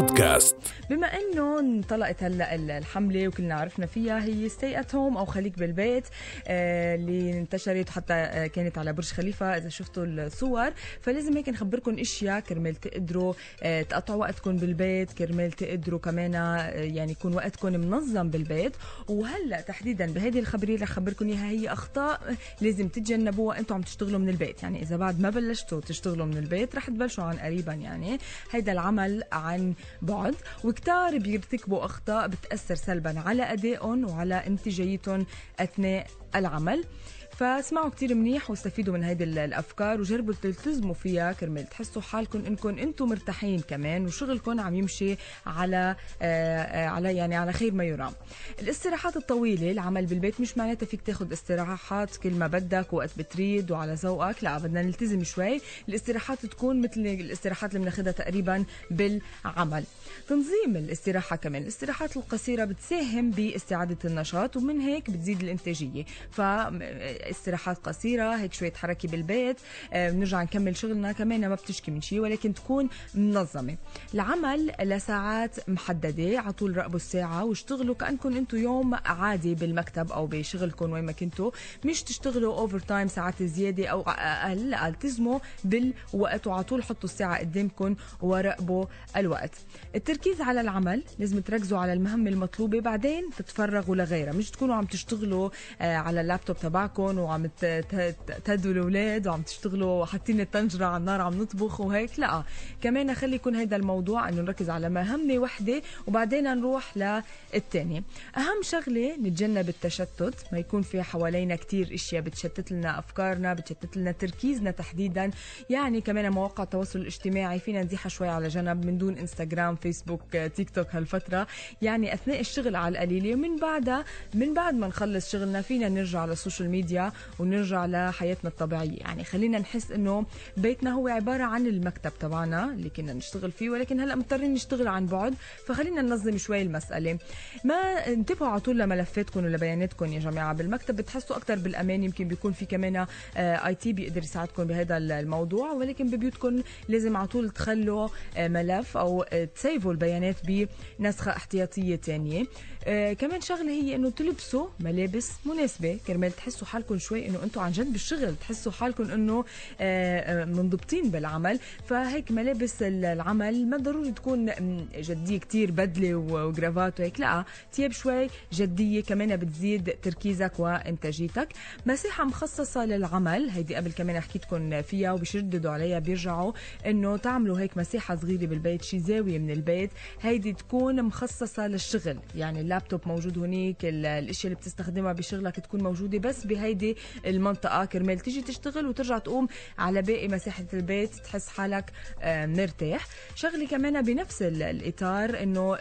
بودكاست. بما إنه انطلقت هلأ الحملة وكلنا عرفنا فيها هي ستي ات هوم أو خليك بالبيت آه اللي انتشرت حتى آه كانت على برج خليفة إذا شفتوا الصور. فلازم هيك نخبركم إشياء كرمال تقدروا آه تقطعوا وقتكم بالبيت كرمال تقدروا كمان يعني يكون وقتكم منظم بالبيت. وهلأ تحديدا بهذه الخبرية رح أخبركم إياها هي أخطاء لازم تتجنبوها أنتم عم تشتغلوا من البيت. يعني إذا بعد ما بلشتوا تشتغلوا من البيت رح تبلشوا عن قريبا يعني. هيدا العمل عن بعد وكتار بيرتكبوا أخطاء بتأثر سلبا على أدائهم وعلى إنتاجيتهم أثناء العمل. فاسمعوا كتير منيح واستفيدوا من هيدي الأفكار وجربوا تلتزموا فيها كرمال. تحسوا حالكم انكم إنتم مرتاحين كمان وشغلكم عم يمشي على آه على يعني على خير ما يرام. الاستراحات الطويلة العمل بالبيت مش معناتها فيك تاخذ استراحات كل ما بدك وقت بتريد وعلى ذوقك لا بدنا نلتزم شوي. الاستراحات تكون مثل الاستراحات اللي بناخذها تقريبا بالعمل. تنظيم الاستراحة كمان الاستراحات القصيرة بتساهم باستعادة النشاط ومن هيك بتزيد الإنتاجية. ف استراحات قصيرة هيك شوية حركة بالبيت. بنرجع نكمل شغلنا كمان ما بتشكي من شيء ولكن تكون منظمة. العمل لساعات محددة على طول راقبوا الساعة واشتغلوا كأنكم أنتم يوم عادي بالمكتب أو بشغلكم وين ما كنتوا. مش تشتغلوا overtime ساعات زيادة أو أقل التزموا بالوقت وعلى طول حطوا الساعة قدامكم وراقبوا الوقت. التركيز على العمل لازم تركزوا على المهمة المطلوبة بعدين تتفرغوا لغيرها. مش تكونوا عم تشتغلوا على اللابتوب تبعكم وعم تهدوا الأولاد وعم تشتغلوا حاطين الطنجرة على النار عم نطبخ وهيك. لا كمان خلي يكون هذا الموضوع إنه نركز على مهمة وحدة وبعدين نروح للثانيه أهم شغلة نتجنب التشتت ما يكون في حوالينا كتير إشياء بتشتت لنا أفكارنا بتشتت لنا تركيزنا تحديدا. يعني كمان مواقع التواصل الاجتماعي فينا نزيحها شوي على جنب من دون إنستغرام فيسبوك تيك توك هالفترة. يعني أثناء الشغل على القليله ومن بعدها من بعد ما نخلص شغلنا فينا نرجع على ال social media. ونرجع لحياتنا الطبيعية. يعني خلينا نحس إنه بيتنا هو عبارة عن المكتب تبعنا اللي كنا نشتغل فيه ولكن هلأ مضطرين نشتغل عن بعد. فخلينا ننظم شوي المسألة. ما انتبهوا على طول لملفاتكم ولبياناتكم يا جماعة؟ بالمكتب بتحسوا أكثر بالأمان يمكن بيكون في كمان آي تي بيقدر يساعدكم بهذا الموضوع ولكن ببيوتكم لازم على طول تخلوا ملف أو تسيفوا البيانات بنسخة احتياطية ثانية كمان شغلة هي إنه تلبسوا ملابس مناسبة كرمال تحسوا حالكم شوي إنه أنتم عن جد بالشغل تحسوا حالكم إنه منضبطين بالعمل. فهيك ملابس العمل ما ضروري تكون جدية كتير بدلة وجرافات وهيك لا. ثياب شوي جدية كمان بتزيد تركيزك وإنتاجيتك. مساحة مخصصة للعمل هيدي قبل كمان حكيتكم فيها وبشددوا عليها بيرجعوا إنه تعملوا هيك مساحة صغيرة بالبيت شي زاوية من البيت. هيدي تكون مخصصة للشغل. يعني اللابتوب موجود هنيك الأشياء اللي بتستخدمها بشغلك تكون موجودة بس بهيدي المنطقة. كرمال تيجي تشتغل وترجع تقوم على باقي مساحة البيت تحس حالك مرتاح. شغلي كمان بنفس الإطار إنه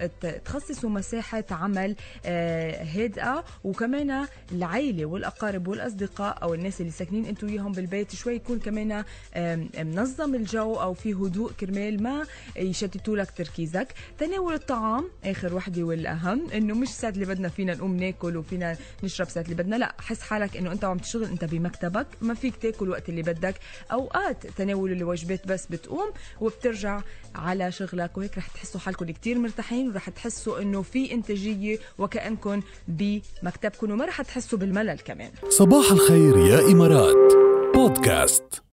تخصصوا مساحة عمل هادئة. وكمان العيلة والأقارب والأصدقاء أو الناس اللي ساكنين أنتوا وياهم بالبيت شوي يكون كمان منظم الجو أو في هدوء كرمال ما يشتتوا لك تركيزك. تناول الطعام آخر وحدة والأهم. إنه مش ساعة اللي بدنا فينا نقوم ناكل وفينا نشرب ساعة اللي بدنا لا حس حالك إنه أنت عم تشتغل انت بمكتبك ما فيك تاكل وقت اللي بدك اوقات تناول الوجبات بس بتقوم وبترجع على شغلك. وهيك رح تحسوا حالكم كتير مرتاحين ورح تحسوا إنه في إنتاجية وكأنكم بمكتبكم وما رح تحسوا بالملل كمان. صباح الخير يا إمارات. بودكاست.